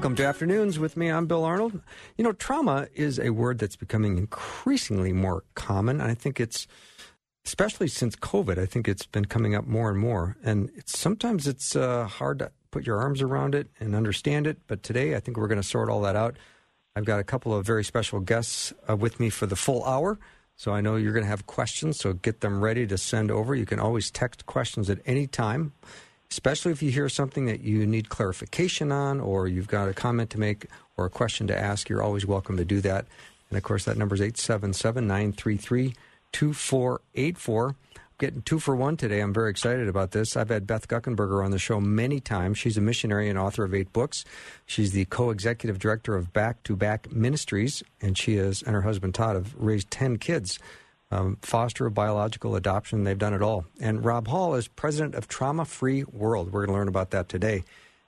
Welcome to Afternoons with me. I'm Bill Arnold. You know, trauma is a word that's becoming increasingly more common. I think it's, especially since COVID, I think it's been coming up more and more. And it's, sometimes it's uh, hard to put your arms around it and understand it. But today, I think we're going to sort all that out. I've got a couple of very special guests uh, with me for the full hour. So I know you're going to have questions, so get them ready to send over. You can always text questions at any time especially if you hear something that you need clarification on or you've got a comment to make or a question to ask, you're always welcome to do that. And of course, that number is 877 933 2484. Getting two for one today. I'm very excited about this. I've had Beth Guckenberger on the show many times. She's a missionary and author of eight books. She's the co executive director of Back to Back Ministries, and she is, and her husband Todd have raised 10 kids um, foster, biological adoption. They've done it all. And Rob Hall is president of Trauma Free World. We're going to learn about that today.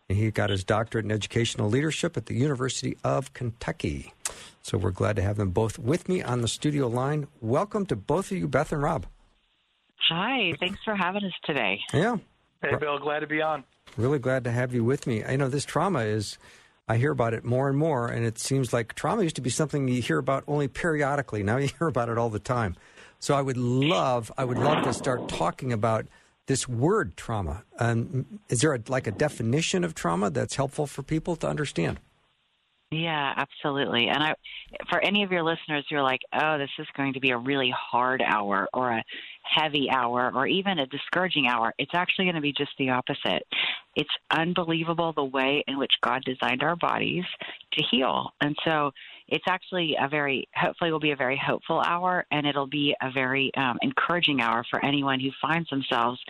And he got his doctorate in educational leadership at the University of Kentucky. So we're glad to have them both with me on the studio line. Welcome to both of you, Beth and Rob. Hi, thanks for having us today. Yeah. Hey, Bill, glad to be on. Really glad to have you with me. I know this trauma is, I hear about it more and more, and it seems like trauma used to be something you hear about only periodically. Now you hear about it all the time. So I would love, I would love to start talking about this word trauma. Um, is there a, like a definition of trauma that's helpful for people to understand? Yeah, absolutely. And I, for any of your listeners who are like, "Oh, this is going to be a really hard hour or a heavy hour or even a discouraging hour," it's actually going to be just the opposite. It's unbelievable the way in which God designed our bodies to heal, and so it's actually a very, hopefully, will be a very hopeful hour, and it'll be a very um, encouraging hour for anyone who finds themselves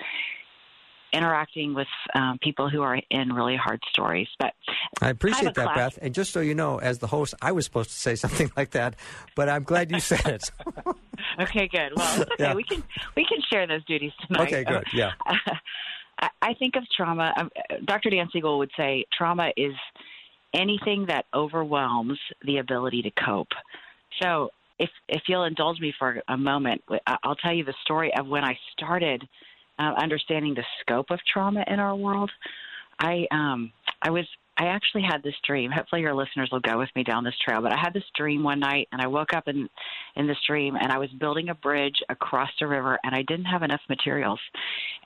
interacting with um, people who are in really hard stories. But I appreciate that, class- Beth. And just so you know, as the host, I was supposed to say something like that, but I'm glad you said it. okay, good. Well, it's okay. Yeah. We can we can share those duties tonight. okay, good. Yeah. I- I think of trauma. um, Dr. Dan Siegel would say trauma is anything that overwhelms the ability to cope. So, if if you'll indulge me for a moment, I'll tell you the story of when I started uh, understanding the scope of trauma in our world. I um I was I actually had this dream. Hopefully your listeners will go with me down this trail. But I had this dream one night and I woke up in in this dream and I was building a bridge across a river and I didn't have enough materials.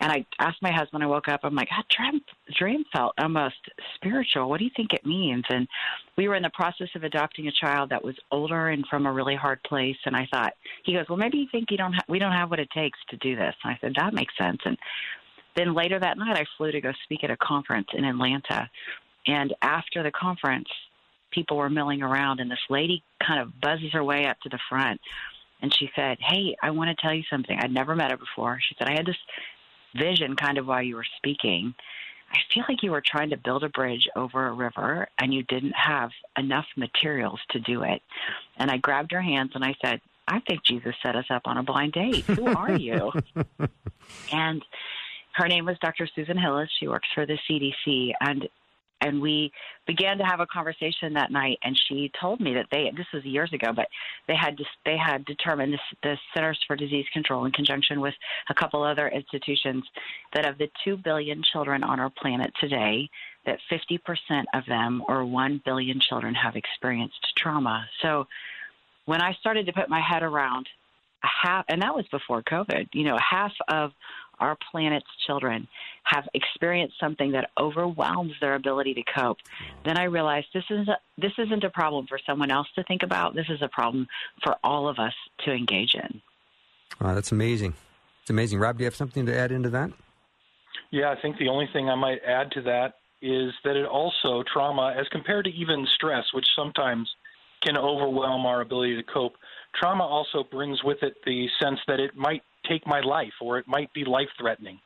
And I asked my husband I woke up, I'm like, God, dream dream felt almost spiritual. What do you think it means? And we were in the process of adopting a child that was older and from a really hard place and I thought he goes, Well maybe you think you don't ha- we don't have what it takes to do this. And I said, That makes sense and then later that night, I flew to go speak at a conference in Atlanta. And after the conference, people were milling around, and this lady kind of buzzes her way up to the front. And she said, Hey, I want to tell you something. I'd never met her before. She said, I had this vision kind of while you were speaking. I feel like you were trying to build a bridge over a river and you didn't have enough materials to do it. And I grabbed her hands and I said, I think Jesus set us up on a blind date. Who are you? and her name was Dr. Susan Hillis. She works for the CDC, and and we began to have a conversation that night. And she told me that they this was years ago, but they had they had determined this, the Centers for Disease Control in conjunction with a couple other institutions that of the two billion children on our planet today, that 50% of them, or one billion children, have experienced trauma. So when I started to put my head around half, and that was before COVID, you know, half of our planet's children have experienced something that overwhelms their ability to cope, then I realized this isn't a, this isn't a problem for someone else to think about. This is a problem for all of us to engage in. Wow, that's amazing. It's amazing. Rob, do you have something to add into that? Yeah, I think the only thing I might add to that is that it also trauma, as compared to even stress, which sometimes can overwhelm our ability to cope. Trauma also brings with it the sense that it might take my life or it might be life threatening.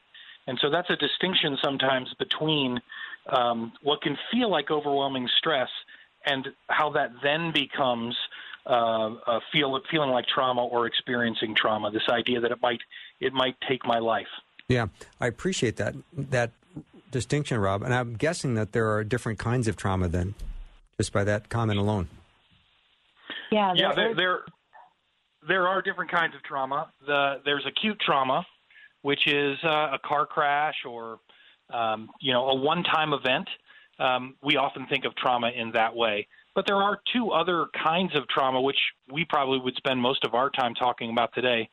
And so that's a distinction sometimes between um, what can feel like overwhelming stress and how that then becomes uh, uh, feel feeling like trauma or experiencing trauma. This idea that it might it might take my life. Yeah, I appreciate that that distinction, Rob. And I'm guessing that there are different kinds of trauma then, just by that comment alone. Yeah, yeah, there there, there are different kinds of trauma. The there's acute trauma, which is uh, a car crash or um, you know a one-time event. Um, we often think of trauma in that way. But there are two other kinds of trauma which we probably would spend most of our time talking about today,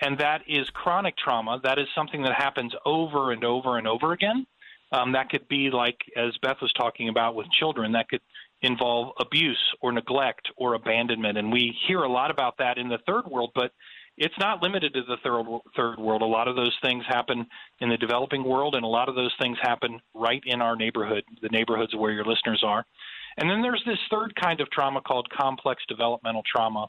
and that is chronic trauma. That is something that happens over and over and over again. Um, that could be like, as Beth was talking about with children, that could involve abuse or neglect or abandonment. And we hear a lot about that in the third world, but it's not limited to the third third world. A lot of those things happen in the developing world, and a lot of those things happen right in our neighborhood, the neighborhoods where your listeners are. And then there's this third kind of trauma called complex developmental trauma,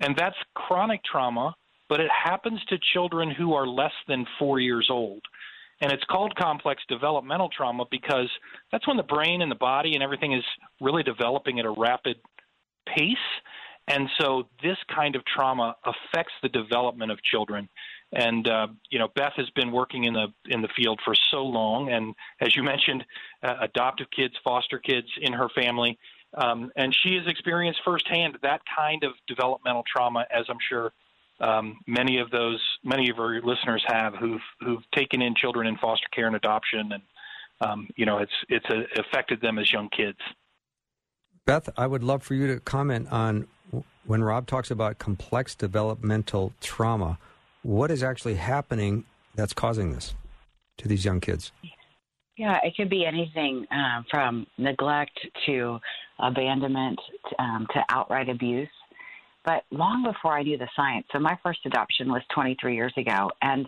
and that's chronic trauma, but it happens to children who are less than four years old. And it's called complex developmental trauma because that's when the brain and the body and everything is really developing at a rapid pace. And so this kind of trauma affects the development of children. And uh, you know, Beth has been working in the in the field for so long, and as you mentioned, uh, adoptive kids, foster kids in her family, um, and she has experienced firsthand that kind of developmental trauma, as I'm sure um, many of those many of our listeners have, who've who've taken in children in foster care and adoption, and um, you know, it's it's a, affected them as young kids. Beth, I would love for you to comment on when Rob talks about complex developmental trauma, what is actually happening that's causing this to these young kids? Yeah, it could be anything uh, from neglect to abandonment um, to outright abuse. But long before I knew the science, so my first adoption was 23 years ago, and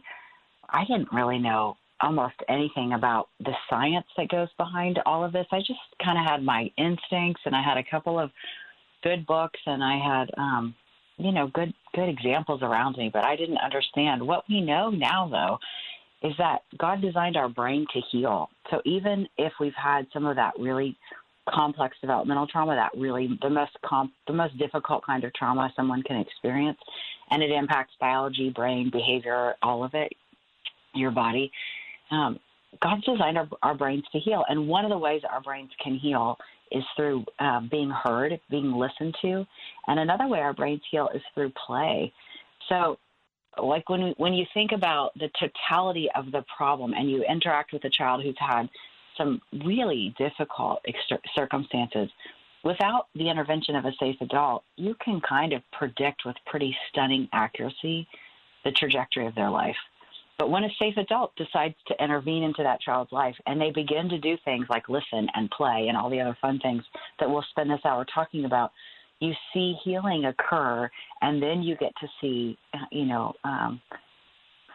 I didn't really know almost anything about the science that goes behind all of this. I just kind of had my instincts, and I had a couple of good books and I had um you know good good examples around me, but I didn't understand. What we know now though is that God designed our brain to heal. So even if we've had some of that really complex developmental trauma, that really the most comp, the most difficult kind of trauma someone can experience, and it impacts biology, brain, behavior, all of it, your body. Um, God's designed our, our brains to heal, and one of the ways our brains can heal is through uh, being heard, being listened to, and another way our brains heal is through play. So, like when when you think about the totality of the problem, and you interact with a child who's had some really difficult ex- circumstances, without the intervention of a safe adult, you can kind of predict with pretty stunning accuracy the trajectory of their life. But when a safe adult decides to intervene into that child's life and they begin to do things like listen and play and all the other fun things that we'll spend this hour talking about, you see healing occur, and then you get to see, you know, um,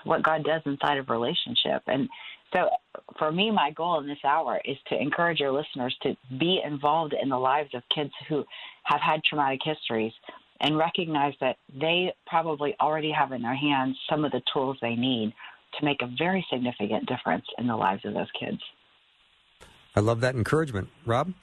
what God does inside of relationship. And so, for me, my goal in this hour is to encourage your listeners to be involved in the lives of kids who have had traumatic histories and recognize that they probably already have in their hands some of the tools they need to make a very significant difference in the lives of those kids. I love that encouragement, Rob.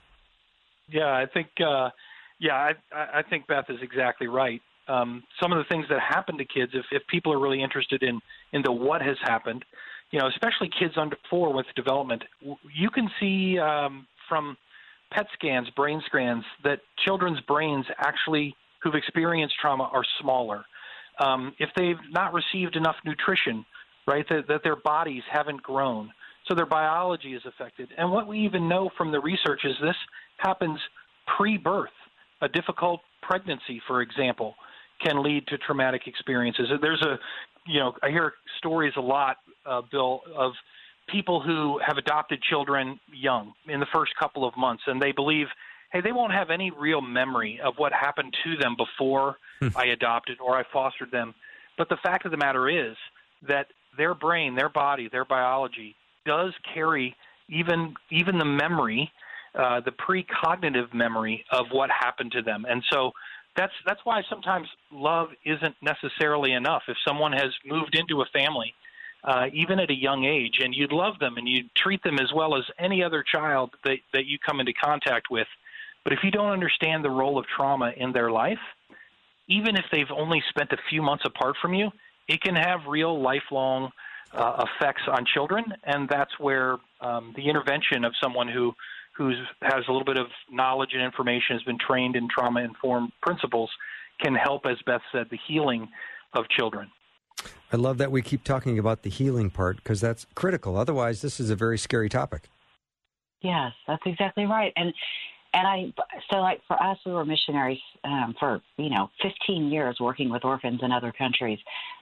Yeah, I think uh, yeah, I, I think Beth is exactly right. Um, some of the things that happen to kids, if, if people are really interested in in the what has happened, you know, especially kids under four with development, you can see um, from PET scans, brain scans, that children's brains actually who've experienced trauma are smaller. Um, if they've not received enough nutrition, right? That, that their bodies haven't grown. So their biology is affected. And what we even know from the research is this happens pre birth. A difficult pregnancy, for example, can lead to traumatic experiences. There's a, you know, I hear stories a lot, uh, Bill, of people who have adopted children young in the first couple of months, and they believe, hey, they won't have any real memory of what happened to them before hmm. I adopted or I fostered them. But the fact of the matter is that their brain, their body, their biology does carry even even the memory, uh, the precognitive memory of what happened to them, and so that's that's why sometimes love isn't necessarily enough. If someone has moved into a family uh, even at a young age, and you'd love them and you'd treat them as well as any other child that, that you come into contact with. But if you don't understand the role of trauma in their life, even if they've only spent a few months apart from you, it can have real lifelong uh, effects on children, and that's where um, the intervention of someone who who has a little bit of knowledge and information, has been trained in trauma informed principles, can help, as Beth said, the healing of children. I love that we keep talking about the healing part because that's critical. Otherwise, this is a very scary topic. Yes, that's exactly right. And and I so like for us, we were missionaries um, for you know 15 years working with orphans in other countries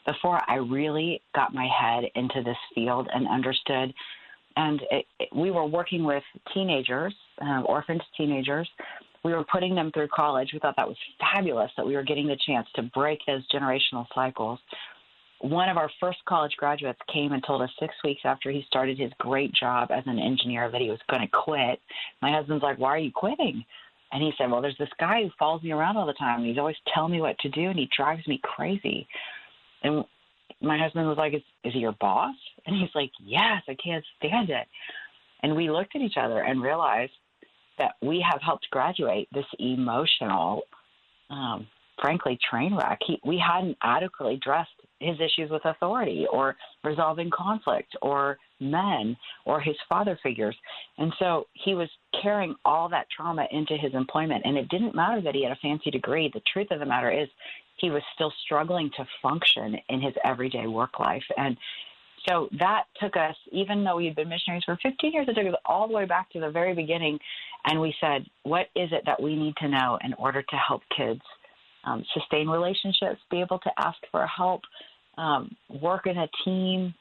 before I really got my head into this field and understood. And it, it, we were working with teenagers, uh, orphans teenagers. We were putting them through college. We thought that was fabulous that we were getting the chance to break those generational cycles one of our first college graduates came and told us six weeks after he started his great job as an engineer that he was going to quit. My husband's like, Why are you quitting? And he said, Well, there's this guy who follows me around all the time. And he's always telling me what to do, and he drives me crazy. And my husband was like, Is, is he your boss? And he's like, Yes, I can't stand it. And we looked at each other and realized that we have helped graduate this emotional, um, frankly, train wreck. He, we hadn't adequately addressed his issues with authority or resolving conflict or men or his father figures. And so he was carrying all that trauma into his employment. And it didn't matter that he had a fancy degree. The truth of the matter is, he was still struggling to function in his everyday work life. And so that took us, even though we had been missionaries for 15 years, it took us all the way back to the very beginning. And we said, what is it that we need to know in order to help kids um, sustain relationships, be able to ask for help, um, work in a team,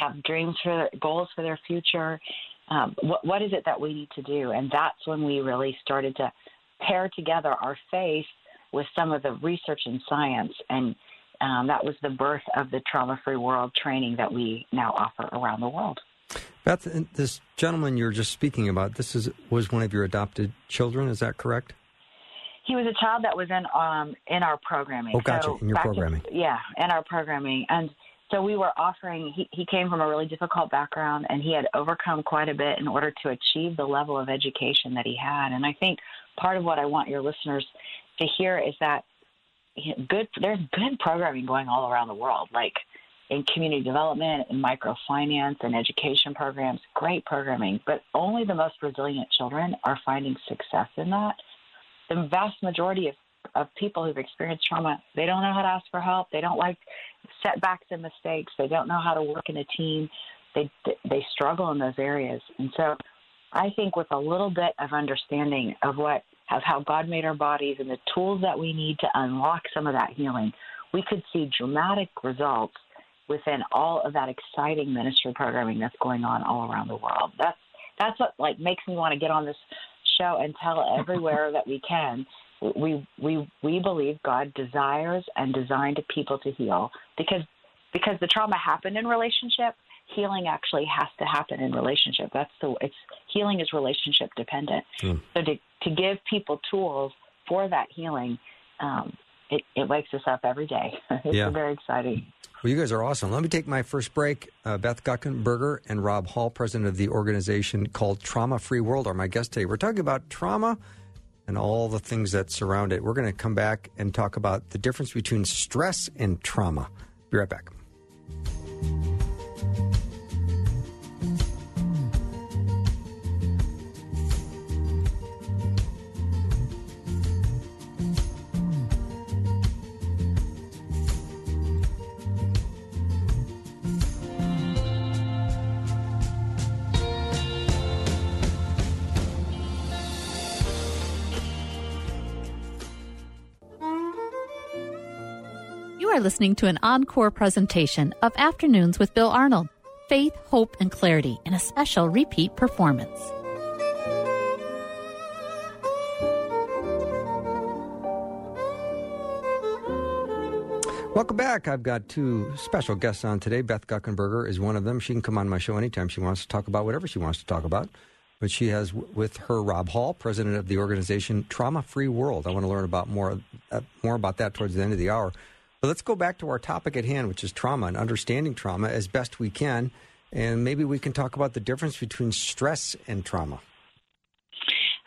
have dreams for goals for their future. Um, what, what is it that we need to do? And that's when we really started to pair together our faith with some of the research and science. And um, that was the birth of the Trauma Free World training that we now offer around the world. Beth, this gentleman you're just speaking about, this is was one of your adopted children. Is that correct? He was a child that was in um in our programming. Oh, gotcha. So in your programming. In, yeah, in our programming, and so we were offering. He he came from a really difficult background, and he had overcome quite a bit in order to achieve the level of education that he had. And I think part of what I want your listeners to hear is that good. There's good programming going all around the world, like in community development and microfinance and education programs, great programming, but only the most resilient children are finding success in that the vast majority of, of people who've experienced trauma, they don't know how to ask for help. They don't like setbacks and mistakes. They don't know how to work in a team. They they struggle in those areas. And so, I think with a little bit of understanding of what of how God made our bodies and the tools that we need to unlock some of that healing, we could see dramatic results within all of that exciting ministry programming that's going on all around the world. That's that's what like makes me want to get on this show and tell everywhere that we can. We we we believe God desires and designed people to heal because because the trauma happened in relationship. Healing actually has to happen in relationship. That's the it's healing is relationship dependent. Mm. So to to give people tools for that healing, um, it, it wakes us up every day. it's yeah. very exciting. Well, you guys are awesome. Let me take my first break. Uh, Beth Guckenberger and Rob Hall, president of the organization called Trauma Free World, are my guests today. We're talking about trauma and all the things that surround it. We're going to come back and talk about the difference between stress and trauma. Be right back. Are listening to an encore presentation of Afternoons with Bill Arnold Faith, Hope, and Clarity in a special repeat performance. Welcome back. I've got two special guests on today. Beth Guckenberger is one of them. She can come on my show anytime she wants to talk about whatever she wants to talk about. But she has with her Rob Hall, president of the organization Trauma Free World. I want to learn about more uh, more about that towards the end of the hour. But let's go back to our topic at hand, which is trauma and understanding trauma as best we can. And maybe we can talk about the difference between stress and trauma.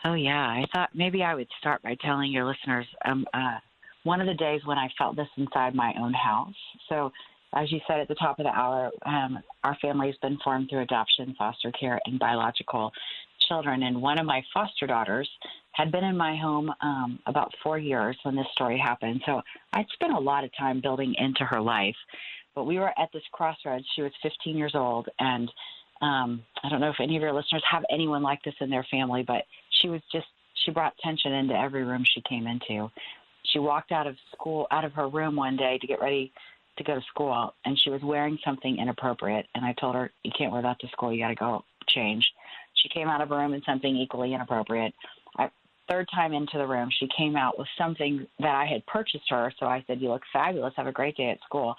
Oh, yeah. I thought maybe I would start by telling your listeners um, uh, one of the days when I felt this inside my own house. So, as you said at the top of the hour, um, our family has been formed through adoption, foster care, and biological children. And one of my foster daughters had been in my home um, about four years when this story happened. So I'd spent a lot of time building into her life. But we were at this crossroads. She was 15 years old, and um, I don't know if any of your listeners have anyone like this in their family, but she was just she brought tension into every room she came into. She walked out of school, out of her room one day to get ready to go to school, and she was wearing something inappropriate. And I told her, "You can't wear that to school. You got to go change." She came out of her room in something equally inappropriate. Third time into the room, she came out with something that I had purchased her. So I said, "You look fabulous. Have a great day at school."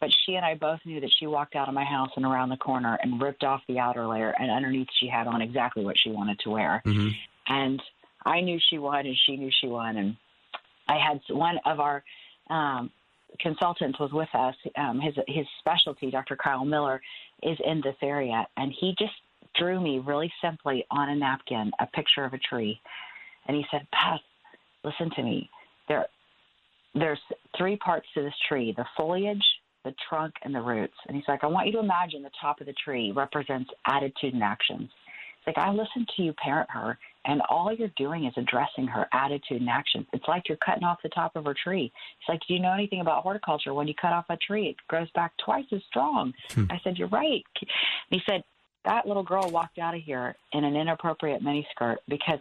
But she and I both knew that she walked out of my house and around the corner and ripped off the outer layer, and underneath she had on exactly what she wanted to wear. Mm-hmm. And I knew she won, and she knew she won. And I had one of our um, consultants was with us. Um, his his specialty, Dr. Kyle Miller, is in this area, and he just drew me really simply on a napkin a picture of a tree, and he said, "Beth, listen to me. There, there's three parts to this tree: the foliage, the trunk, and the roots. And he's like, I want you to imagine the top of the tree represents attitude and actions. It's like, I listen to you parent her, and all you're doing is addressing her attitude and actions. It's like you're cutting off the top of her tree. He's like, Do you know anything about horticulture? When you cut off a tree, it grows back twice as strong. Hmm. I said, You're right. And he said, That little girl walked out of here in an inappropriate miniskirt because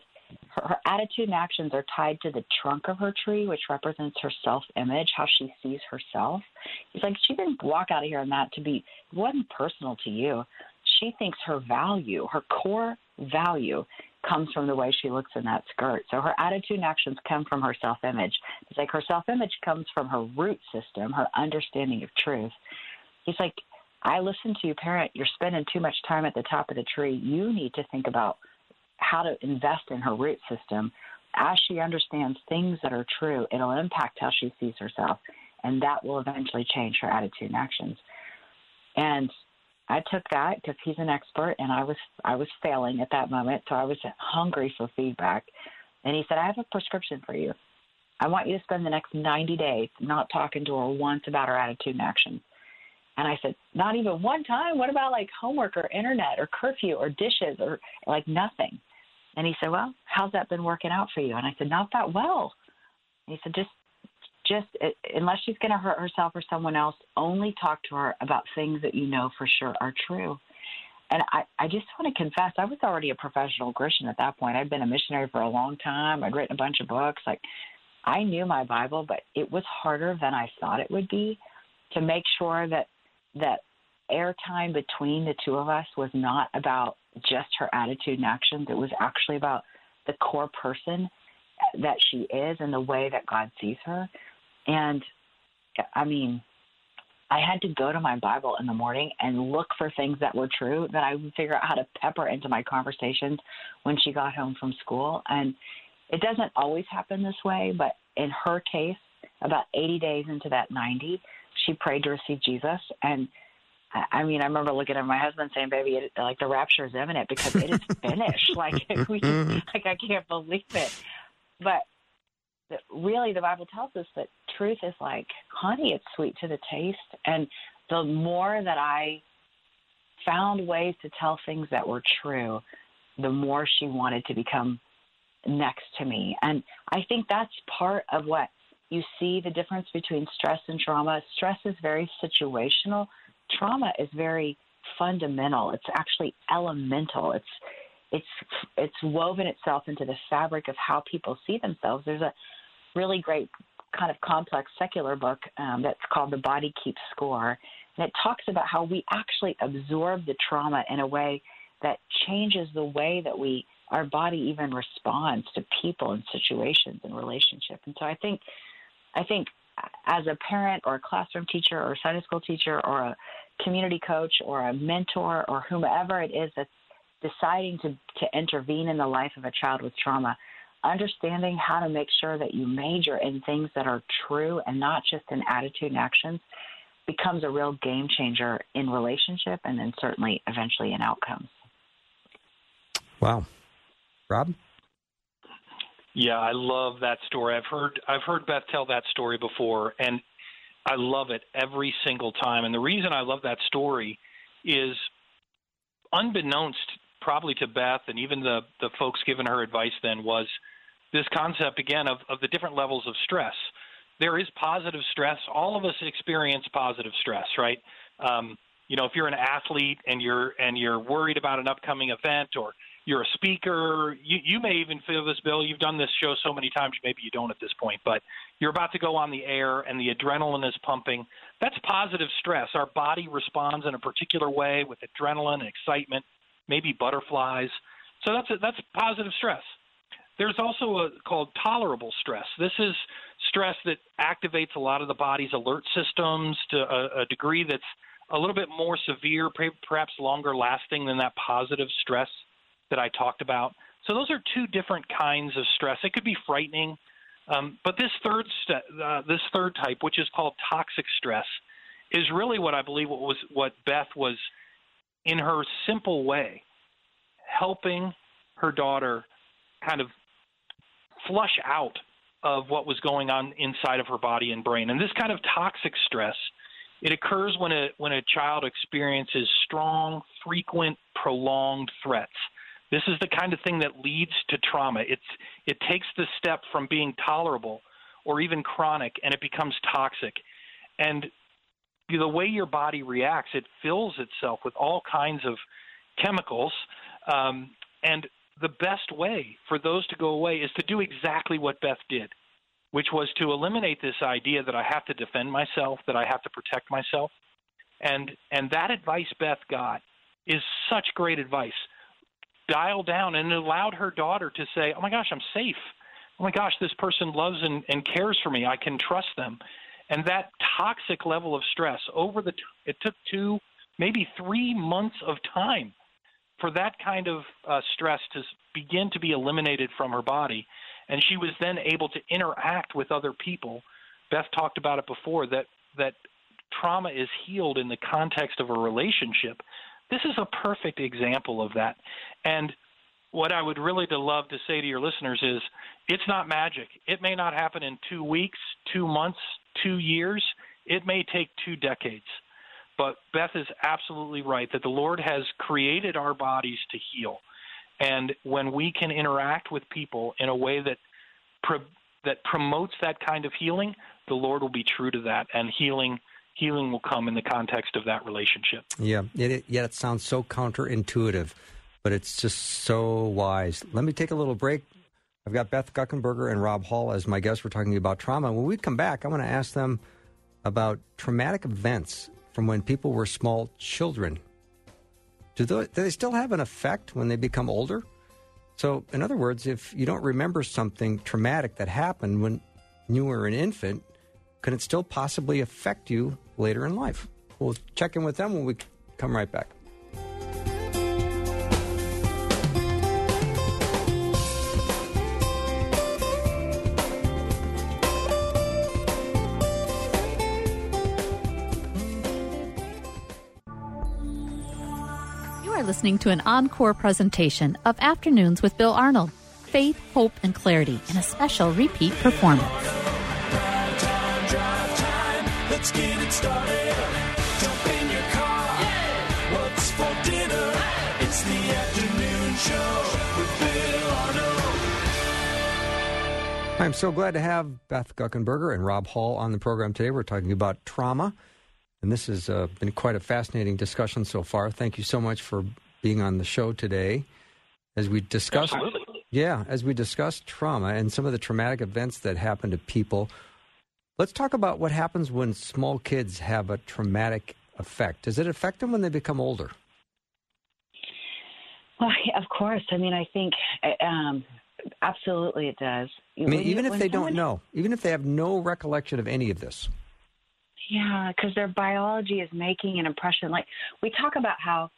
her, her attitude and actions are tied to the trunk of her tree, which represents her self image, how she sees herself. He's like, she didn't walk out of here in that to be, it wasn't personal to you. She thinks her value, her core value, comes from the way she looks in that skirt. So her attitude and actions come from her self image. It's like her self image comes from her root system, her understanding of truth. He's like, I listen to you, parent. You're spending too much time at the top of the tree. You need to think about how to invest in her root system. As she understands things that are true, it'll impact how she sees herself, and that will eventually change her attitude and actions. And I took that because he's an expert, and I was I was failing at that moment, so I was hungry for feedback. And he said, "I have a prescription for you. I want you to spend the next 90 days not talking to her once about her attitude and actions." And I said, "Not even one time. What about like homework or internet or curfew or dishes or like nothing?" And he said, Well, how's that been working out for you? And I said, Not that well. And he said, Just, just uh, unless she's going to hurt herself or someone else, only talk to her about things that you know for sure are true. And I, I just want to confess, I was already a professional Christian at that point. I'd been a missionary for a long time. I'd written a bunch of books. Like, I knew my Bible, but it was harder than I thought it would be to make sure that that airtime between the two of us was not about just her attitude and actions. It was actually about the core person that she is and the way that God sees her. And I mean, I had to go to my Bible in the morning and look for things that were true that I would figure out how to pepper into my conversations when she got home from school. And it doesn't always happen this way, but in her case, about 80 days into that 90, she prayed to receive Jesus. And I mean, I remember looking at my husband saying, "Baby, it, like the rapture is imminent because it is finished. like we, mm-hmm. like I can't believe it." But the, really, the Bible tells us that truth is like honey; it's sweet to the taste. And the more that I found ways to tell things that were true, the more she wanted to become next to me. And I think that's part of what you see the difference between stress and trauma. Stress is very situational trauma is very fundamental. It's actually elemental. It's it's it's woven itself into the fabric of how people see themselves. There's a really great kind of complex secular book um, that's called The Body Keeps Score, and it talks about how we actually absorb the trauma in a way that changes the way that we our body even responds to people and situations and relationships. And so I think I think as a parent or a classroom teacher or a Sunday school teacher or a community coach or a mentor or whomever it is that's deciding to, to intervene in the life of a child with trauma, understanding how to make sure that you major in things that are true and not just in attitude and actions becomes a real game changer in relationship and then certainly eventually in outcomes. Wow. Rob? Yeah, I love that story. I've heard I've heard Beth tell that story before and I love it every single time. And the reason I love that story is unbeknownst probably to Beth and even the the folks giving her advice then was this concept again of, of the different levels of stress. There is positive stress. All of us experience positive stress, right? Um, you know, if you're an athlete and you're and you're worried about an upcoming event or you're a speaker, you, you may even feel this, Bill. You've done this show so many times, maybe you don't at this point, but you're about to go on the air and the adrenaline is pumping. That's positive stress. Our body responds in a particular way with adrenaline and excitement, maybe butterflies. So that's a, that's positive stress. There's also a called tolerable stress. This is stress that activates a lot of the body's alert systems to a, a degree that's a little bit more severe, perhaps longer lasting than that positive stress that I talked about. So those are two different kinds of stress. It could be frightening, um, but this third st- uh, this third type, which is called toxic stress, is really what I believe what was what Beth was in her simple way helping her daughter kind of flush out of what was going on inside of her body and brain. And this kind of toxic stress, it occurs when a when a child experiences strong, frequent, prolonged threats. This is the kind of thing that leads to trauma. It's it takes the step from being tolerable or even chronic and it becomes toxic. And the way your body reacts, it fills itself with all kinds of chemicals. Um, and the best way for those to go away is to do exactly what Beth did, which was to eliminate this idea that I have to defend myself, that I have to protect myself. And and that advice Beth got is such great advice. Dial down and it allowed her daughter to say, "Oh my gosh, I'm safe. Oh my gosh, this person loves and, and cares for me. I can trust them." And that toxic level of stress over the t- it took two, maybe three months of time for that kind of uh, stress to begin to be eliminated from her body. And she was then able to interact with other people. Beth talked about it before that, that trauma is healed in the context of a relationship. This is a perfect example of that. And what I would really love to say to your listeners is it's not magic. It may not happen in two weeks, two months, two years. It may take two decades. But Beth is absolutely right that the Lord has created our bodies to heal. And when we can interact with people in a way that pro- that promotes that kind of healing, the Lord will be true to that, and healing healing will come in the context of that relationship. Yeah, it, it, yet it sounds so counterintuitive, but it's just so wise. Let me take a little break. I've got Beth Guckenberger and Rob Hall as my guests. We're talking about trauma. When we come back, I want to ask them about traumatic events from when people were small children. Do they, do they still have an effect when they become older? So, in other words, if you don't remember something traumatic that happened when you were an infant, can it still possibly affect you later in life? We'll check in with them when we come right back. You are listening to an encore presentation of Afternoons with Bill Arnold Faith, Hope, and Clarity in a special repeat performance. Let's get it started. Jump in your car. What's for dinner? It's the afternoon show with Bill Arnold. I'm so glad to have Beth Guckenberger and Rob Hall on the program today. We're talking about trauma. And this has uh, been quite a fascinating discussion so far. Thank you so much for being on the show today as we discuss. Absolutely. Yeah, as we discuss trauma and some of the traumatic events that happen to people. Let's talk about what happens when small kids have a traumatic effect. Does it affect them when they become older? Well, of course. I mean, I think um, absolutely it does. I mean, even if they don't know, even if they have no recollection of any of this. Yeah, because their biology is making an impression. Like we talk about how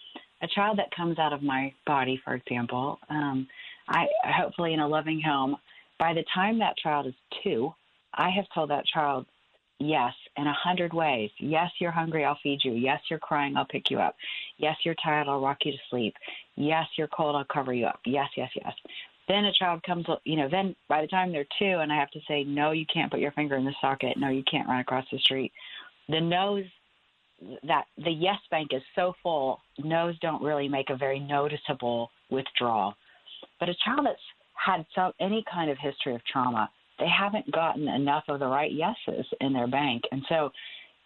a child that comes out of my body, for example, um, I hopefully in a loving home, By the time that child is two, I have told that child yes in a hundred ways. Yes, you're hungry, I'll feed you. Yes, you're crying, I'll pick you up. Yes, you're tired, I'll rock you to sleep. Yes, you're cold, I'll cover you up. Yes, yes, yes. Then a child comes, you know, then by the time they're two, and I have to say, no, you can't put your finger in the socket. No, you can't run across the street. The no's that the yes bank is so full, no's don't really make a very noticeable withdrawal. But a child that's had some any kind of history of trauma, they haven't gotten enough of the right yeses in their bank. And so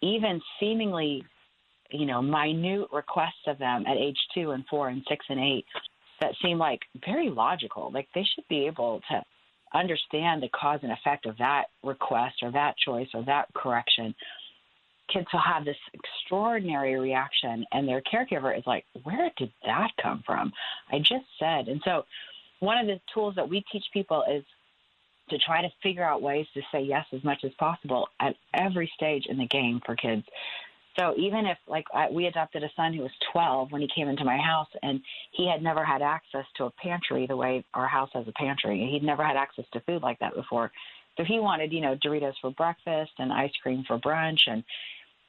even seemingly, you know, minute requests of them at age two and four and six and eight that seem like very logical. Like they should be able to understand the cause and effect of that request or that choice or that correction. Kids will have this extraordinary reaction, and their caregiver is like, Where did that come from? I just said. And so, one of the tools that we teach people is to try to figure out ways to say yes as much as possible at every stage in the game for kids. So even if like I, we adopted a son who was 12 when he came into my house and he had never had access to a pantry the way our house has a pantry. He'd never had access to food like that before. So he wanted, you know, Doritos for breakfast and ice cream for brunch and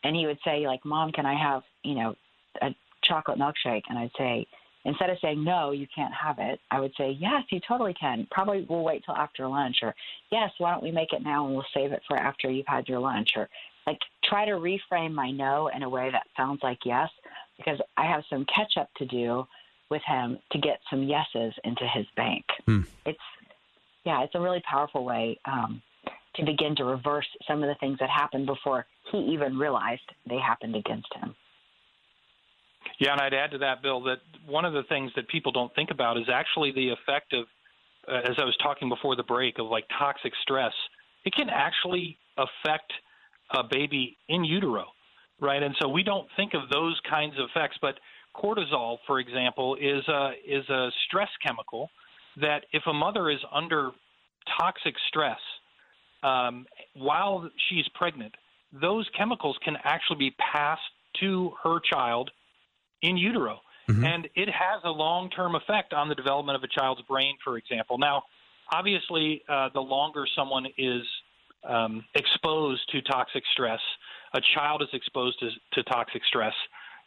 and he would say like, "Mom, can I have, you know, a chocolate milkshake?" And I'd say, instead of saying no, you can't have it, I would say, yes, you totally can. Probably we'll wait till after lunch, or yes, why don't we make it now and we'll save it for after you've had your lunch, or like try to reframe my no in a way that sounds like yes, because I have some catch up to do with him to get some yeses into his bank. Hmm. It's yeah, it's a really powerful way um, to begin to reverse some of the things that happened before he even realized they happened against him. Yeah, and I'd add to that, Bill, that one of the things that people don't think about is actually the effect of, uh, as I was talking before the break, of like toxic stress. It can actually affect a baby in utero, right? And so we don't think of those kinds of effects, but cortisol, for example, is a is a stress chemical that if a mother is under toxic stress um, while she's pregnant, those chemicals can actually be passed to her child in utero. Mm-hmm. And it has a long term effect on the development of a child's brain, for example. Now, obviously, uh, the longer someone is um, exposed to toxic stress, a child is exposed to, to toxic stress,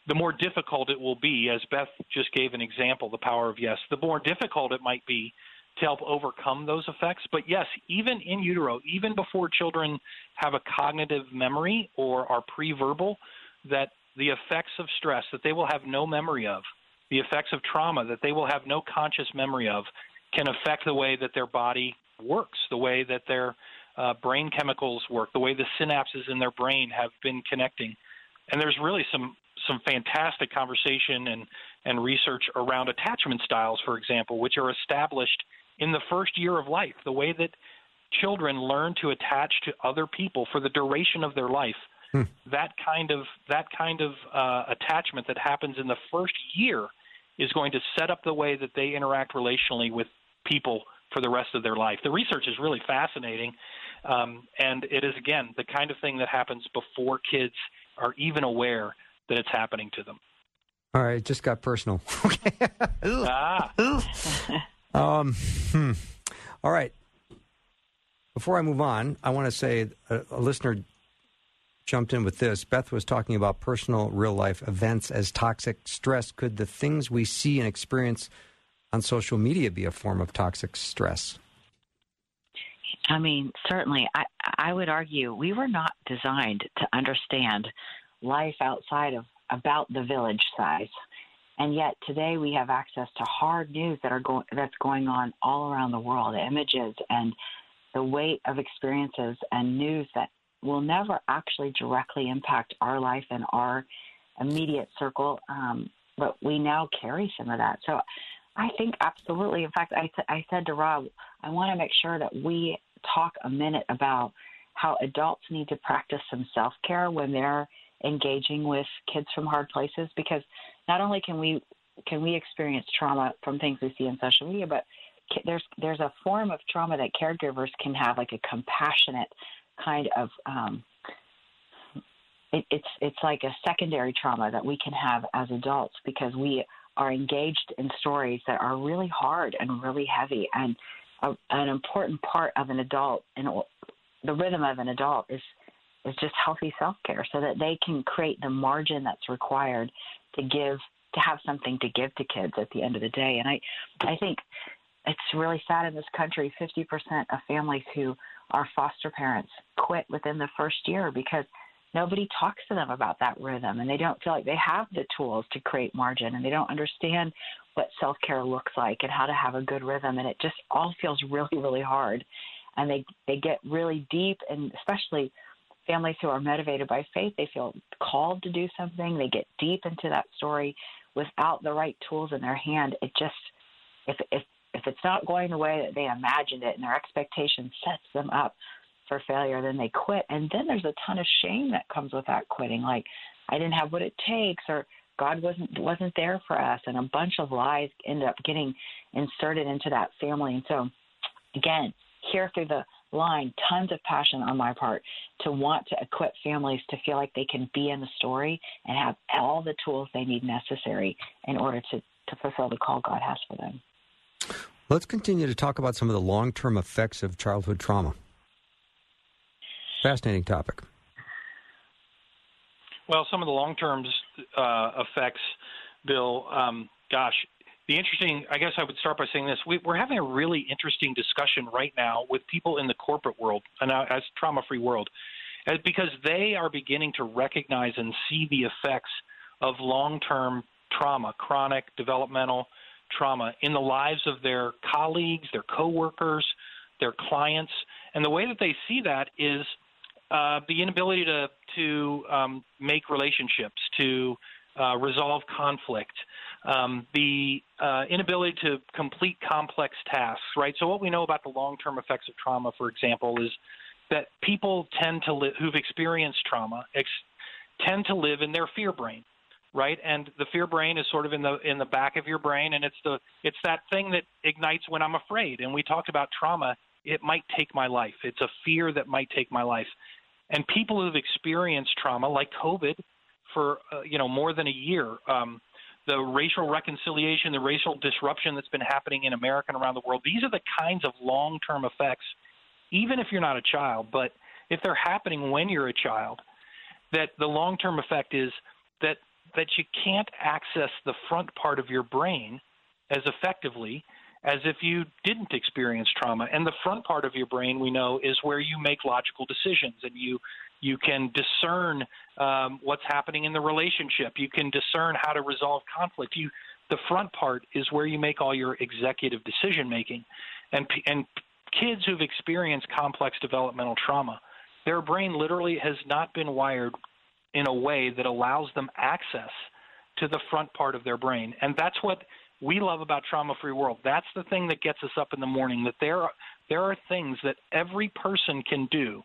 the more difficult it will be, as Beth just gave an example, the power of yes, the more difficult it might be to help overcome those effects. But yes, even in utero, even before children have a cognitive memory or are pre verbal, that the effects of stress that they will have no memory of, the effects of trauma that they will have no conscious memory of, can affect the way that their body works, the way that their uh, brain chemicals work, the way the synapses in their brain have been connecting. And there's really some some fantastic conversation and, and research around attachment styles, for example, which are established in the first year of life. The way that children learn to attach to other people for the duration of their life. Hmm. That kind of that kind of uh, attachment that happens in the first year is going to set up the way that they interact relationally with people for the rest of their life. The research is really fascinating, um, and it is, again, the kind of thing that happens before kids are even aware that it's happening to them. All right, it just got personal. ah. um, hmm. All right. Before I move on, I want to say a, a listener jumped in with this. Beth was talking about personal real life events as toxic stress. Could the things we see and experience on social media be a form of toxic stress? I mean, certainly. I, I would argue we were not designed to understand life outside of about the village size. And yet today we have access to hard news that are going that's going on all around the world, images and the weight of experiences and news that will never actually directly impact our life and our immediate circle. Um, but we now carry some of that. So I think absolutely. In fact, I, th- I said to Rob, I want to make sure that we talk a minute about how adults need to practice some self care when they're engaging with kids from hard places because not only can we can we experience trauma from things we see in social media, but there's there's a form of trauma that caregivers can have, like a compassionate kind of um, it, it's it's like a secondary trauma that we can have as adults because we are engaged in stories that are really hard and really heavy and a, an important part of an adult and the rhythm of an adult is is just healthy self care so that they can create the margin that's required to give to have something to give to kids at the end of the day. And I I think it's really sad in this country 50% of families who are foster parents quit within the first year because nobody talks to them about that rhythm and they don't feel like they have the tools to create margin and they don't understand what self-care looks like and how to have a good rhythm. And it just all feels really really hard. And they they get really deep and especially families who are motivated by faith they feel called to do something. They get deep into that story without the right tools in their hand. It just if if if it's not going the way that they imagined it and their expectation sets them up for failure, then they quit. And then there's a ton of shame that comes with that quitting, like I didn't have what it takes or God wasn't wasn't there for us and a bunch of lies end up getting inserted into that family. And so again, here through the line, tons of passion on my part to want to equip families to feel like they can be in the story and have all the tools they need necessary in order to, to fulfill the call God has for them. Let's continue to talk about some of the long term effects of childhood trauma. Fascinating topic. Well, some of the long term uh, effects, Bill, um, gosh, the interesting, I guess I would start by saying this. We, are having a really interesting discussion right now with people in the corporate world, and uh, as trauma free world, as, because they are beginning to recognize and see the effects of long term trauma, chronic developmental trauma in the lives of their colleagues, their coworkers, their clients. And the way that they see that is uh, the inability to to um, make relationships, to uh, resolve conflict, um, the uh, inability to complete complex tasks. Right. So what we know about the long-term effects of trauma, for example, is that people tend to live who've experienced trauma ex- tend to live in their fear brain right? And the fear brain is sort of in the in the back of your brain, and it's the it's that thing that ignites when I'm afraid. And we talked about trauma. It might take my life. It's a fear that might take my life. And people who've experienced trauma, like COVID, for uh, you know more than a year, um, the racial reconciliation, the racial disruption that's been happening in America and around the world. These are the kinds of long-term effects, even if you're not a child, but if they're happening when you're a child, that the long-term effect is that that you can't access the front part of your brain as effectively as if you didn't experience trauma. And the front part of your brain, we know, is where you make logical decisions and you you can discern um, what's happening in the relationship. You can discern how to resolve conflict. You the front part is where you make all your executive decision making, and and kids who've experienced complex developmental trauma, their brain literally has not been wired in a way that allows them access to the front part of their brain. And that's what we love about Trauma Free World. That's the thing that gets us up in the morning that there are, there are things that every person can do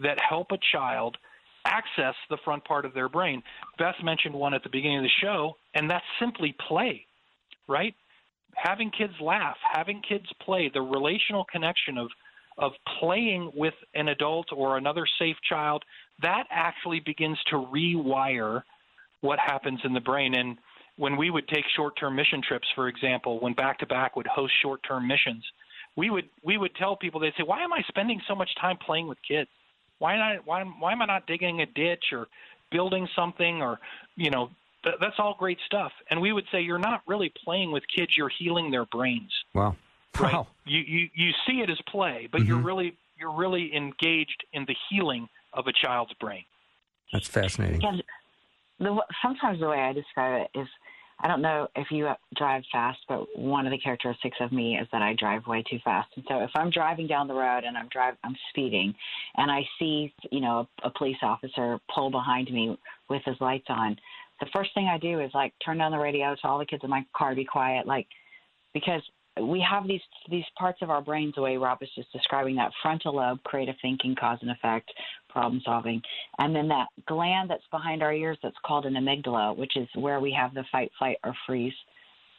that help a child access the front part of their brain. Beth mentioned one at the beginning of the show, and that's simply play, right? Having kids laugh, having kids play, the relational connection of of playing with an adult or another safe child that actually begins to rewire what happens in the brain. And when we would take short-term mission trips, for example, when Back to Back would host short-term missions, we would we would tell people they'd say, "Why am I spending so much time playing with kids? Why not? Why why am I not digging a ditch or building something or you know?" Th- that's all great stuff. And we would say, "You're not really playing with kids; you're healing their brains." Wow. Right? Wow. You you you see it as play, but mm-hmm. you're really you're really engaged in the healing of a child's brain. That's fascinating. Yeah, the, sometimes the way I describe it is I don't know if you uh, drive fast, but one of the characteristics of me is that I drive way too fast. And so if I'm driving down the road and I'm drive I'm speeding and I see, you know, a, a police officer pull behind me with his lights on, the first thing I do is like turn down the radio, tell all the kids in my car to be quiet, like because we have these these parts of our brains the way Rob was just describing that frontal lobe, creative thinking, cause and effect, problem solving, and then that gland that's behind our ears that's called an amygdala, which is where we have the fight, flight, or freeze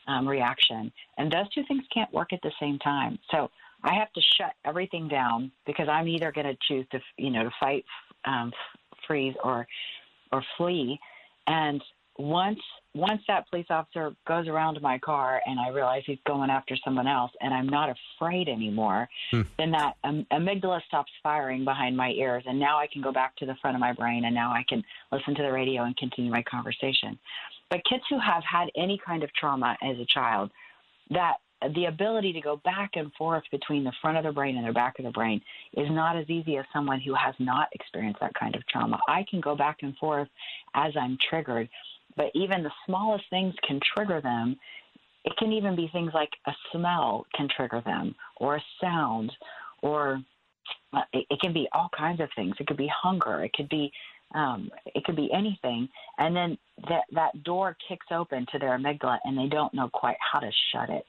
um, reaction. And those two things can't work at the same time. So I have to shut everything down because I'm either going to choose to you know to fight, um, freeze, or or flee, and once once that police officer goes around to my car and I realize he's going after someone else and I'm not afraid anymore, hmm. then that um, amygdala stops firing behind my ears and now I can go back to the front of my brain and now I can listen to the radio and continue my conversation. But kids who have had any kind of trauma as a child, that the ability to go back and forth between the front of the brain and the back of the brain is not as easy as someone who has not experienced that kind of trauma. I can go back and forth as I'm triggered, but even the smallest things can trigger them. It can even be things like a smell can trigger them, or a sound, or uh, it, can be all kinds of things. It could be hunger. It could be um, it could be anything, and then that that door kicks open to their amygdala, and they don't know quite how to shut it.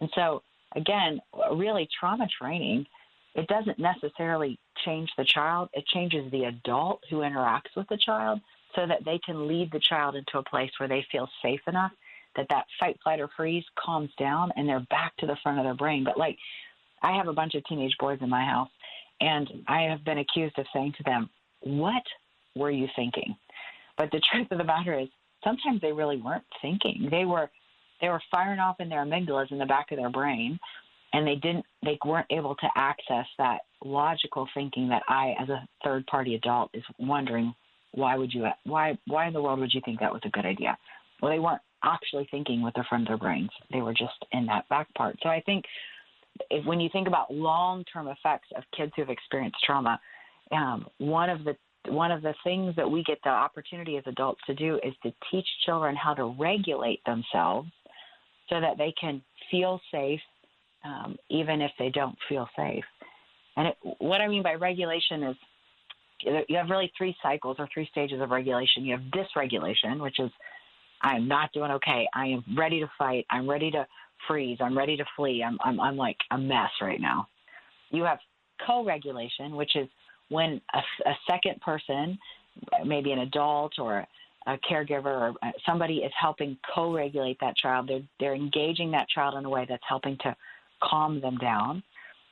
And so, again, really, trauma training, it doesn't necessarily change the child, it changes the adult who interacts with the child so that they can lead the child into a place where they feel safe enough that that fight, flight, or freeze calms down and they're back to the front of their brain. But, like, I have a bunch of teenage boys in my house, and I have been accused of saying to them, What were you thinking? But the truth of the matter is, sometimes they really weren't thinking. They were they were firing off in their amygdalas in the back of their brain and they didn't they weren't able to access that logical thinking that I as a third party adult is wondering why would you why why in the world would you think that was a good idea? Well, they weren't actually thinking with the front of their brains. They were just in that back part. So I think if, when you think about long term effects of kids who have experienced trauma, um, one of the one of the things that we get the opportunity as adults to do is to teach children how to regulate themselves so that they can feel safe um, even if they don't feel safe. And it, what I mean by regulation is you have really three cycles or three stages of regulation. You have dysregulation, which is I'm not doing okay. I am ready to fight. I'm ready to freeze. I'm ready to flee. I'm, I'm, I'm like a mess right now. You have co regulation, which is when a, a second person, maybe an adult or a caregiver or uh, somebody is helping co-regulate that child. They're they're engaging that child in a way that's helping to calm them down.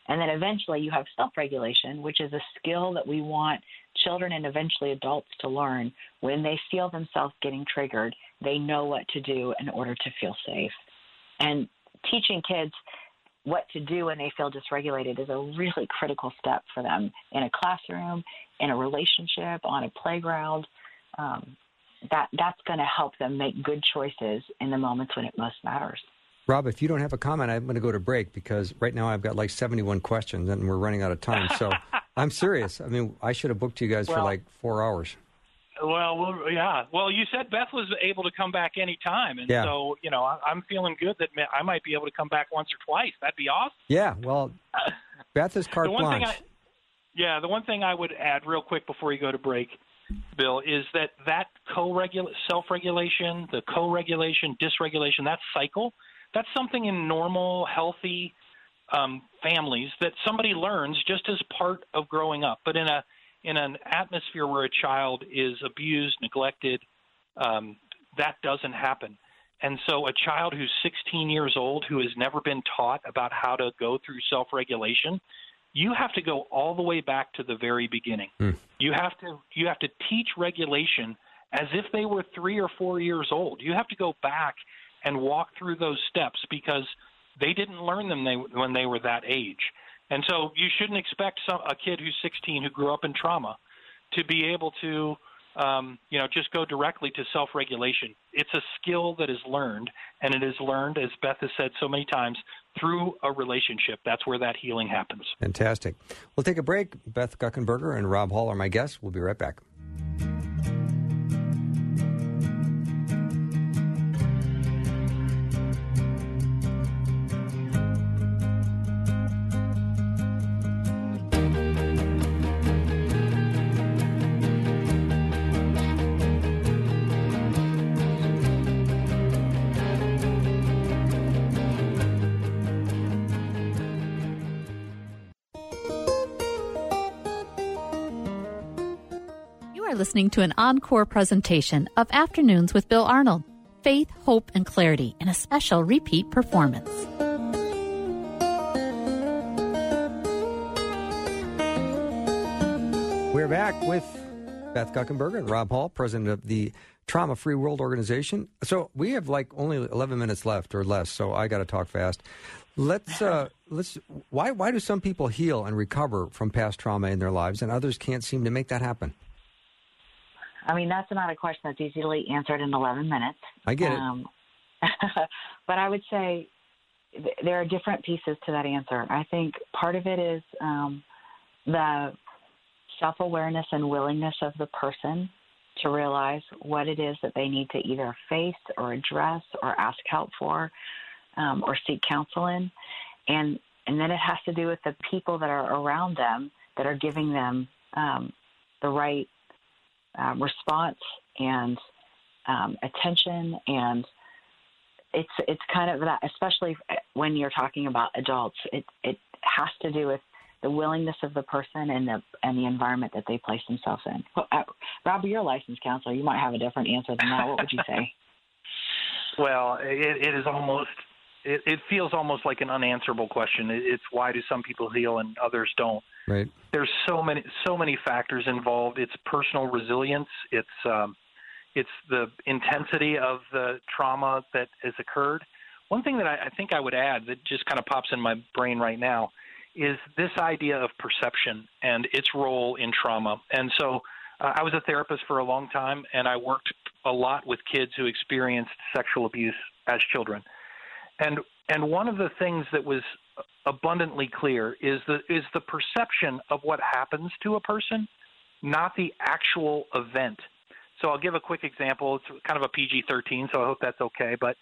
And then eventually you have self-regulation, which is a skill that we want children and eventually adults to learn when they feel themselves getting triggered, they know what to do in order to feel safe. And teaching kids what to do when they feel dysregulated is a really critical step for them in a classroom, in a relationship, on a playground. Um, that that's going to help them make good choices in the moments when it most matters. Rob, if you don't have a comment, I'm going to go to break because right now I've got like 71 questions and we're running out of time. So I'm serious. I mean, I should have booked you guys well, for like four hours. Well, well, yeah. Well, you said Beth was able to come back anytime, and yeah. so you know I, I'm feeling good that I might be able to come back once or twice. That'd be awesome. Yeah. Well, Beth is carte blanche. I, yeah. The one thing I would add real quick before you go to break Bill, is that that co-regula- self-regulation, the co-regulation, dysregulation, that cycle, that's something in normal, healthy um, families that somebody learns just as part of growing up. But in a in an atmosphere where a child is abused, neglected, um, that doesn't happen. And so, a child who's 16 years old who has never been taught about how to go through self-regulation you have to go all the way back to the very beginning. Mm. You have to you have to teach regulation as if they were 3 or 4 years old. You have to go back and walk through those steps because they didn't learn them they, when they were that age. And so you shouldn't expect some, a kid who's 16 who grew up in trauma to be able to um, you know, just go directly to self regulation. It's a skill that is learned, and it is learned, as Beth has said so many times, through a relationship. That's where that healing happens. Fantastic. We'll take a break. Beth Guckenberger and Rob Hall are my guests. We'll be right back. Listening to an encore presentation of Afternoons with Bill Arnold Faith, Hope, and Clarity in a special repeat performance. We're back with Beth Guckenberger and Rob Hall, president of the Trauma Free World Organization. So we have like only 11 minutes left or less, so I got to talk fast. Let's uh, let's why why do some people heal and recover from past trauma in their lives and others can't seem to make that happen? I mean, that's not a question that's easily answered in 11 minutes. I get it. Um, but I would say th- there are different pieces to that answer. I think part of it is um, the self awareness and willingness of the person to realize what it is that they need to either face or address or ask help for um, or seek counsel in. And, and then it has to do with the people that are around them that are giving them um, the right uh, response and um, attention and it's it's kind of that especially when you're talking about adults it it has to do with the willingness of the person and the and the environment that they place themselves in. Well, uh, Robbie, you're a licensed counselor. You might have a different answer than that. What would you say? well, it, it is almost it, it feels almost like an unanswerable question. It, it's why do some people heal and others don't? Right. There's so many so many factors involved. It's personal resilience. It's um, it's the intensity of the trauma that has occurred. One thing that I, I think I would add that just kind of pops in my brain right now is this idea of perception and its role in trauma. And so uh, I was a therapist for a long time, and I worked a lot with kids who experienced sexual abuse as children. And and one of the things that was abundantly clear is the is the perception of what happens to a person, not the actual event. So I'll give a quick example. It's kind of a PG-13, so I hope that's okay. But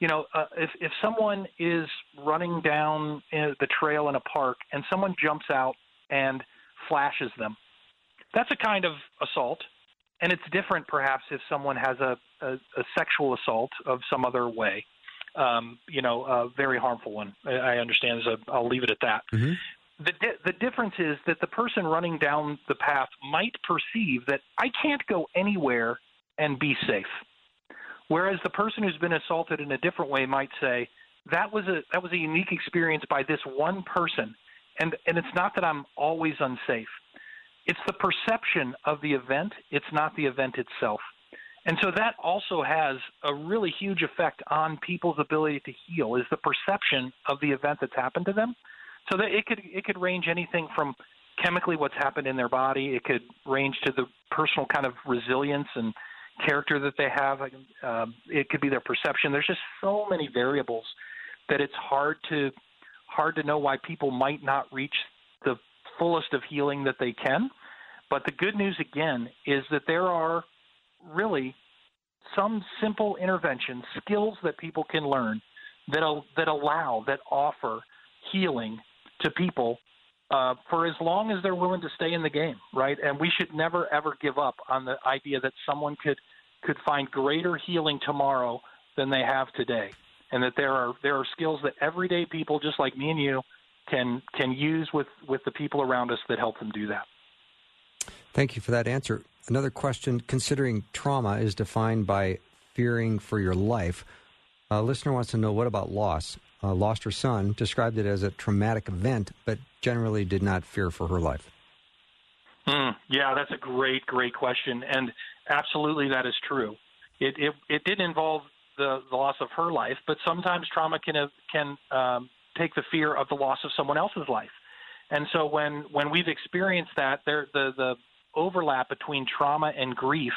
you know, uh, if if someone is running down the trail in a park and someone jumps out and flashes them, that's a kind of assault, and it's different perhaps if someone has a a, a sexual assault of some other way. Um, you know, a very harmful one. I understand. So I'll leave it at that. Mm-hmm. The di- the difference is that the person running down the path might perceive that I can't go anywhere and be safe Whereas the person who's been assaulted in a different way might say, that was a that was a unique experience by this one person and and it's not that I'm always unsafe. It's the perception of the event, it's not the event itself. And so that also has a really huge effect on people's ability to heal is the perception of the event that's happened to them. So that it could it could range anything from chemically what's happened in their body, it could range to the personal kind of resilience and character that they have. Um, it could be their perception. There's just so many variables that it's hard to hard to know why people might not reach the fullest of healing that they can. But the good news again is that there are really some simple interventions, skills that people can learn that that allow that offer healing to people uh, for as long as they're willing to stay in the game, right? And we should never ever give up on the idea that someone could could find greater healing tomorrow than they have today, and that there are there are skills that everyday people just like me and you can can use with with the people around us that help them do that. Thank you for that answer. Another question: Considering trauma is defined by fearing for your life, a listener wants to know what about loss? Uh, lost her son, described it as a traumatic event, but generally did not fear for her life? Mm, yeah, that's a great, great question, and absolutely that is true. It it, it did involve the, the loss of her life, but sometimes trauma can can um, take the fear of the loss of someone else's life. And so when when we've experienced that, there the the overlap between trauma and grief,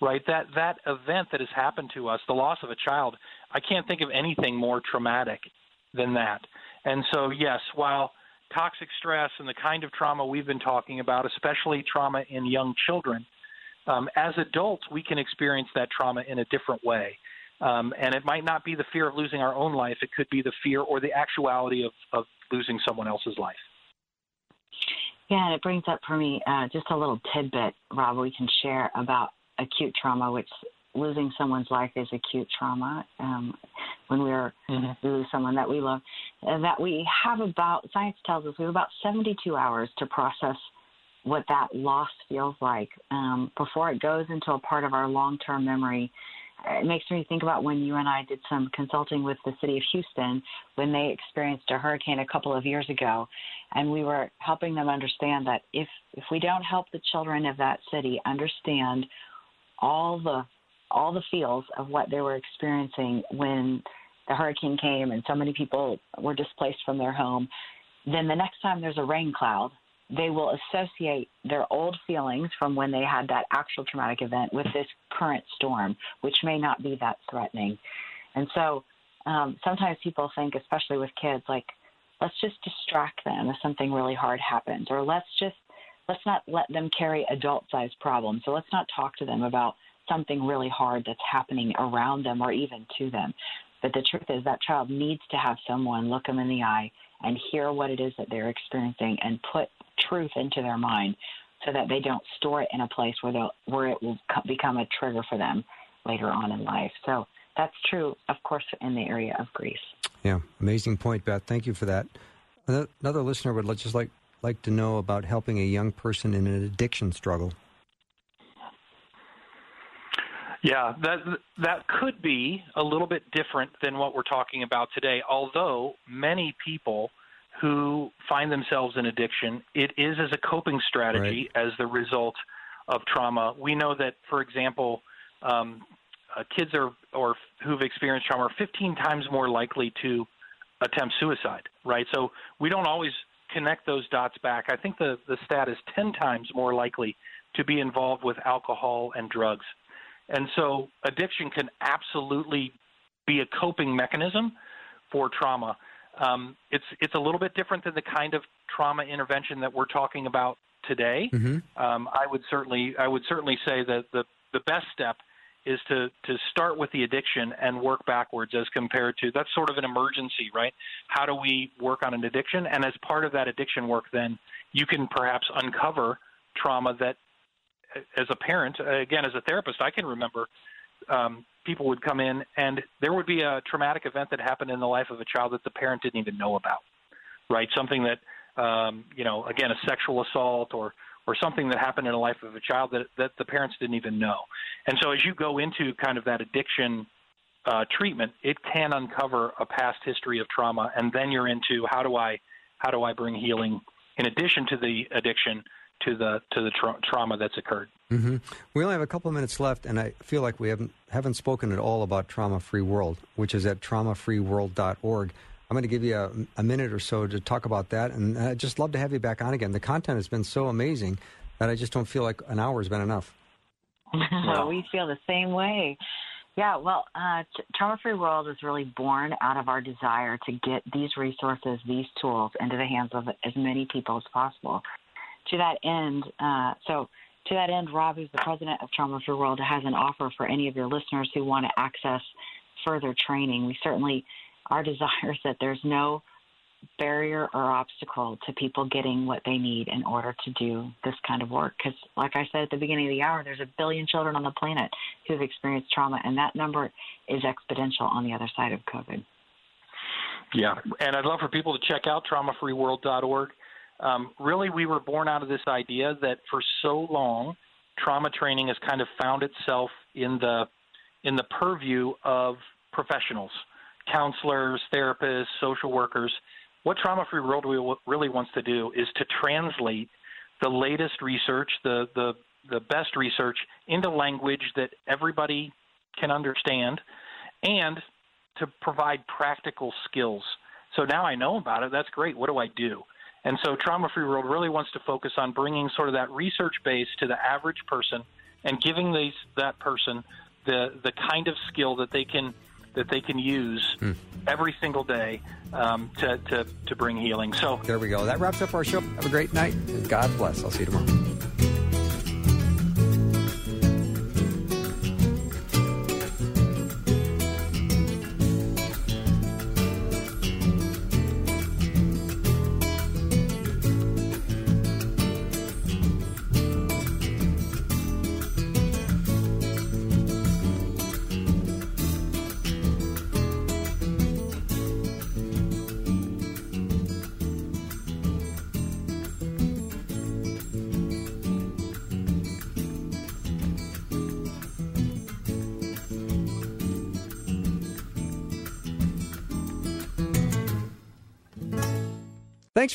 right? That that event that has happened to us, the loss of a child, I can't think of anything more traumatic than that. And so yes, while toxic stress and the kind of trauma we've been talking about, especially trauma in young children, um, as adults, we can experience that trauma in a different way. Um, and it might not be the fear of losing our own life, it could be the fear or the actuality of, of losing someone else's life. Yeah, and it brings up for me uh, just a little tidbit, Rob, we can share about acute trauma, which losing someone's life is acute trauma um, when we're mm-hmm. lose someone that we love. Uh, that we have about science tells us we have about 72 hours to process what that loss feels like um, before it goes into a part of our long-term memory it makes me think about when you and I did some consulting with the city of Houston when they experienced a hurricane a couple of years ago, and we were helping them understand that if if we don't help the children of that city understand all the all the feels of what they were experiencing when the hurricane came and so many people were displaced from their home, then the next time there's a rain cloud, they will associate their old feelings from when they had that actual traumatic event with this current storm, which may not be that threatening. And so um, sometimes people think, especially with kids, like, let's just distract them if something really hard happens, or let's just let's not let them carry adult-sized problems. So let's not talk to them about something really hard that's happening around them or even to them. But the truth is that child needs to have someone look them in the eye and hear what it is that they're experiencing and put truth into their mind so that they don't store it in a place where they'll where it will become a trigger for them later on in life. So that's true, of course, in the area of grief. Yeah, amazing point, Beth. Thank you for that. Another listener would just like like to know about helping a young person in an addiction struggle. Yeah, that that could be a little bit different than what we're talking about today. Although many people who find themselves in addiction, it is as a coping strategy right. as the result of trauma. We know that, for example, um, uh, kids are or who've experienced trauma are 15 times more likely to attempt suicide. Right. So we don't always connect those dots back. I think the the stat is 10 times more likely to be involved with alcohol and drugs. And so addiction can absolutely be a coping mechanism for trauma. Um, it's it's a little bit different than the kind of trauma intervention that we're talking about today. Mm-hmm. Um, I would certainly I would certainly say that the the best step is to to start with the addiction and work backwards as compared to that's sort of an emergency, right? How do we work on an addiction? And as part of that addiction work, then you can perhaps uncover trauma that, as a parent, again as a therapist, I can remember um, people would come in and there would be a traumatic event that happened in the life of a child that the parent didn't even know about, right? Something that, um, you know, again, a sexual assault or or something that happened in the life of a child that that the parents didn't even know. And so as you go into kind of that addiction uh, treatment, it can uncover a past history of trauma, and then you're into how do I how do I bring healing in addition to the addiction to the to the tra- trauma that's occurred. Mm-hmm. We only have a couple of minutes left, and I feel like we haven't haven't spoken at all about Trauma Free World, which is at traumafreeworld.org. I'm going to give you a, a minute or so to talk about that, and I'd just love to have you back on again. The content has been so amazing that I just don't feel like an hour has been enough. we feel the same way. Yeah, well, uh, Trauma Free World is really born out of our desire to get these resources, these tools, into the hands of as many people as possible to that end, uh, so to that end, Rob, who's the president of Trauma Free World, has an offer for any of your listeners who want to access further training. We certainly, our desire is that there's no barrier or obstacle to people getting what they need in order to do this kind of work. Because, like I said at the beginning of the hour, there's a billion children on the planet who've experienced trauma, and that number is exponential on the other side of COVID. Yeah, and I'd love for people to check out traumafreeworld.org. Um, really, we were born out of this idea that for so long, trauma training has kind of found itself in the in the purview of professionals, counselors, therapists, social workers. What Trauma Free World really wants to do is to translate the latest research, the the the best research into language that everybody can understand, and to provide practical skills. So now I know about it. That's great. What do I do? And so Trauma Free World really wants to focus on bringing sort of that research base to the average person and giving these, that person the, the kind of skill that they can that they can use hmm. every single day um, to, to, to bring healing. So there we go. That wraps up our show. Have a great night. And God bless. I'll see you tomorrow.